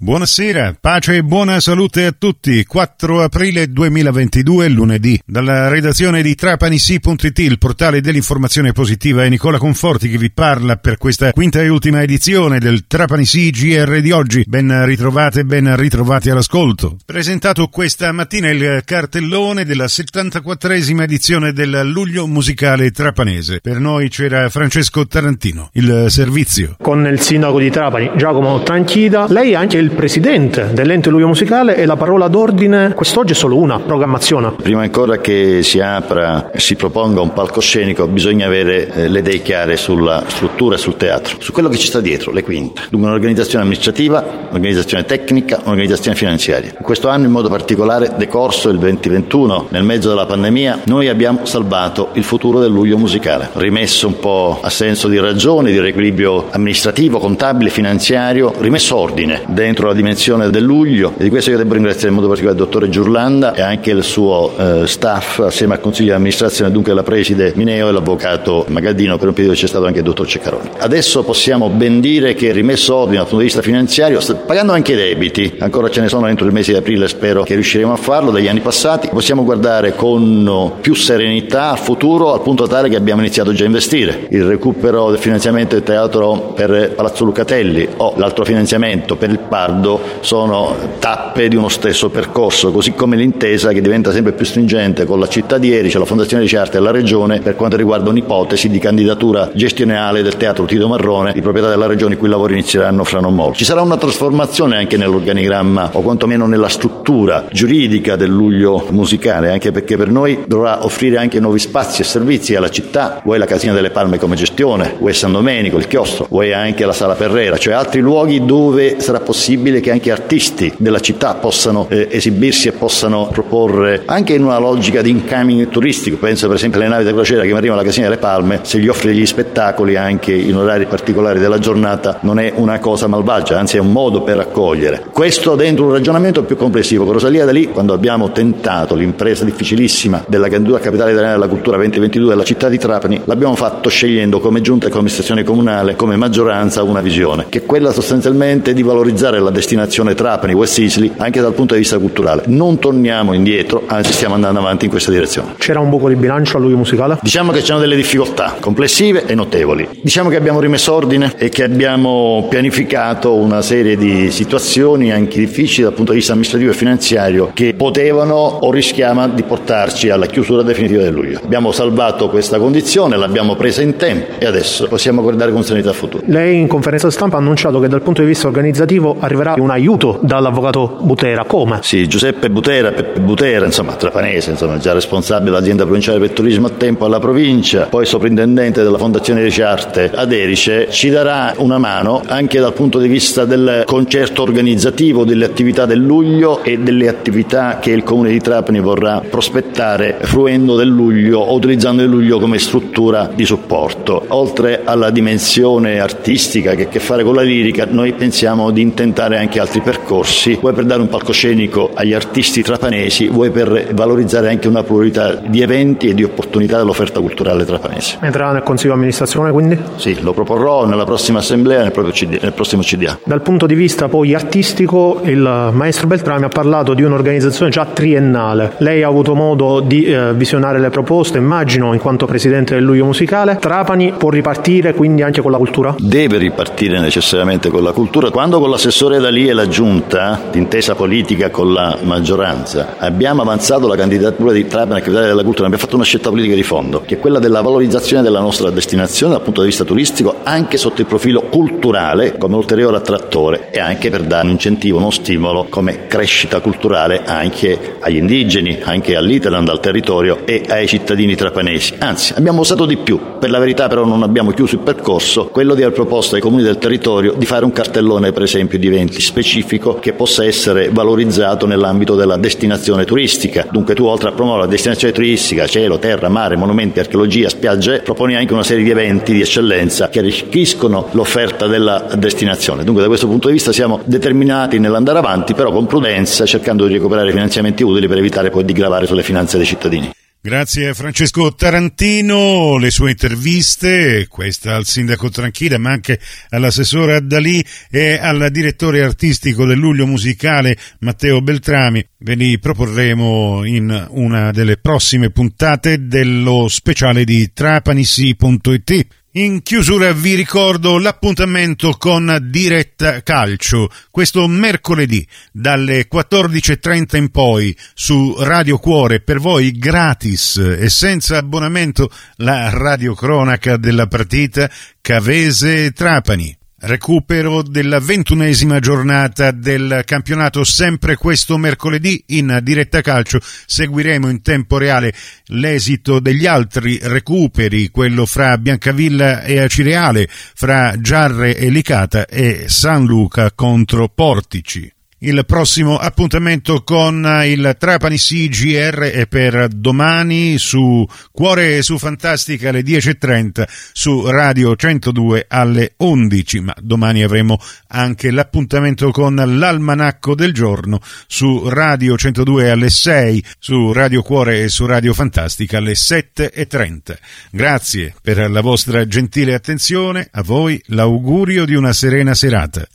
Buonasera, pace e buona salute a tutti. 4 aprile 2022, lunedì. Dalla redazione di trapanisi.it, il portale dell'informazione positiva, è Nicola Conforti che vi parla per questa quinta e ultima edizione del Trapanisi GR di oggi. Ben ritrovate ben ritrovati all'ascolto. Presentato questa mattina il cartellone della 74esima edizione del Luglio Musicale Trapanese. Per noi c'era Francesco Tarantino, il servizio. Con il sindaco di Trapani, Giacomo Tranchida, lei anche il il presidente dell'ente Luglio Musicale e la parola d'ordine quest'oggi è solo una, programmazione. Prima ancora che si apra e si proponga un palcoscenico bisogna avere eh, le idee chiare sulla struttura sul teatro, su quello che ci sta dietro, le quinte. Dunque un'organizzazione amministrativa, un'organizzazione tecnica, un'organizzazione finanziaria. In questo anno in modo particolare, decorso il 2021, nel mezzo della pandemia, noi abbiamo salvato il futuro del Luglio Musicale, rimesso un po' a senso di ragione, di riequilibrio amministrativo, contabile, finanziario, rimesso ordine dentro dentro la dimensione del luglio e di questo io devo ringraziare in modo particolare il dottore Giurlanda e anche il suo eh, staff assieme al consiglio di amministrazione, dunque la preside Mineo e l'avvocato Magaddino, per un periodo c'è stato anche il dottor Ceccaroni. Adesso possiamo ben dire che rimesso ordine dal punto di vista finanziario, pagando anche i debiti, ancora ce ne sono entro il mese di aprile, spero che riusciremo a farlo dagli anni passati, possiamo guardare con più serenità al futuro al punto tale che abbiamo iniziato già a investire. Il recupero del finanziamento del teatro per Palazzo Lucatelli o l'altro finanziamento per il parco riguardo sono tappe di uno stesso percorso, così come l'intesa che diventa sempre più stringente con la città di Erice, la Fondazione di Certe e la Regione per quanto riguarda un'ipotesi di candidatura gestionale del Teatro Tito Marrone di proprietà della Regione, i cui lavori inizieranno fra non molto. Ci sarà una trasformazione anche nell'organigramma o quantomeno nella struttura giuridica del luglio musicale, anche perché per noi dovrà offrire anche nuovi spazi e servizi alla città, vuoi la Casina delle Palme come gestione, vuoi San Domenico, il chiostro, vuoi anche la Sala Ferrera, cioè altri luoghi dove sarà possibile possibile che anche artisti della città possano eh, esibirsi e possano proporre anche in una logica di incoming turistico. Penso per esempio alle navi da crociera che arrivano alla Casina delle Palme, se gli offre degli spettacoli anche in orari particolari della giornata non è una cosa malvagia, anzi è un modo per accogliere. Questo dentro un ragionamento più complessivo. Con Rosalia da lì, quando abbiamo tentato l'impresa difficilissima della candidatura capitale italiana della cultura 2022 della città di Trapani, l'abbiamo fatto scegliendo come giunta e come amministrazione comunale, come maggioranza, una visione, che è quella sostanzialmente di valorizzare la la destinazione Trapani, West Sicily, anche dal punto di vista culturale. Non torniamo indietro, anzi stiamo andando avanti in questa direzione. C'era un buco di bilancio a lui musicale? Diciamo che c'erano delle difficoltà complessive e notevoli. Diciamo che abbiamo rimesso ordine e che abbiamo pianificato una serie di situazioni anche difficili dal punto di vista amministrativo e finanziario che potevano o rischiavano di portarci alla chiusura definitiva del luglio. Abbiamo salvato questa condizione, l'abbiamo presa in tempo e adesso possiamo guardare con serenità al futuro. Lei in conferenza stampa ha annunciato che dal punto di vista organizzativo arriverà arriverà un aiuto dall'avvocato Butera. Come? Sì, Giuseppe Butera, Peppe Butera, insomma, trapanese, insomma, già responsabile dell'azienda provinciale per turismo a tempo alla provincia, poi soprintendente della Fondazione di Arte ad Erice, ci darà una mano anche dal punto di vista del concerto organizzativo delle attività del luglio e delle attività che il Comune di Trapani vorrà prospettare fruendo del luglio o utilizzando il luglio come struttura di supporto. Oltre alla dimensione artistica che ha a che fare con la lirica, noi pensiamo di intentare valorizzare anche altri percorsi, vuoi per dare un palcoscenico agli artisti trapanesi, vuoi per valorizzare anche una pluralità di eventi e di opportunità dell'offerta culturale trapanese. Entrerà nel Consiglio di amministrazione quindi? Sì, lo proporrò nella prossima assemblea, nel, CD, nel prossimo CDA. Dal punto di vista poi artistico, il maestro Beltrami ha parlato di un'organizzazione già triennale. Lei ha avuto modo di eh, visionare le proposte, immagino, in quanto presidente del Luglio Musicale. Trapani può ripartire quindi anche con la cultura? Deve ripartire necessariamente con la cultura. Quando con l'assessore da lì e la Giunta, d'intesa politica con la maggioranza, abbiamo avanzato la candidatura di Trapani a capitale della cultura, abbiamo fatto una scelta politica di fondo, che è quella della valorizzazione della nostra destinazione dal punto di vista turistico, anche sotto il profilo culturale, come ulteriore attrattore e anche per dare un incentivo, uno stimolo come crescita culturale anche agli indigeni, anche all'Italand, al territorio e ai cittadini trapanesi. Anzi, abbiamo usato di più. Per la verità però non abbiamo chiuso il percorso, quello di aver proposto ai comuni del territorio di fare un cartellone per esempio di eventi specifico che possa essere valorizzato nell'ambito della destinazione turistica. Dunque tu oltre a promuovere la destinazione turistica, cielo, terra, mare, monumenti, archeologia, spiagge, proponi anche una serie di eventi di eccellenza che arricchiscono l'offerta della destinazione. Dunque da questo punto di vista siamo determinati nell'andare avanti, però con prudenza, cercando di recuperare finanziamenti utili per evitare poi di gravare sulle finanze dei cittadini. Grazie Francesco Tarantino, le sue interviste, questa al sindaco Tranchilla, ma anche all'assessore Addalì e al direttore artistico del Luglio Musicale Matteo Beltrami. Ve li proporremo in una delle prossime puntate dello speciale di trapanissi.it. In chiusura vi ricordo l'appuntamento con Diretta Calcio, questo mercoledì dalle 14.30 in poi su Radio Cuore per voi gratis e senza abbonamento la radiocronaca della partita Cavese-Trapani. Recupero della ventunesima giornata del campionato sempre questo mercoledì in diretta calcio. Seguiremo in tempo reale l'esito degli altri recuperi, quello fra Biancavilla e Acireale, fra Giarre e Licata e San Luca contro Portici. Il prossimo appuntamento con il Trapani CGR è per domani su Cuore e su Fantastica alle 10.30 su Radio 102 alle 11, ma domani avremo anche l'appuntamento con l'Almanacco del giorno su Radio 102 alle 6, su Radio Cuore e su Radio Fantastica alle 7.30. Grazie per la vostra gentile attenzione, a voi l'augurio di una serena serata.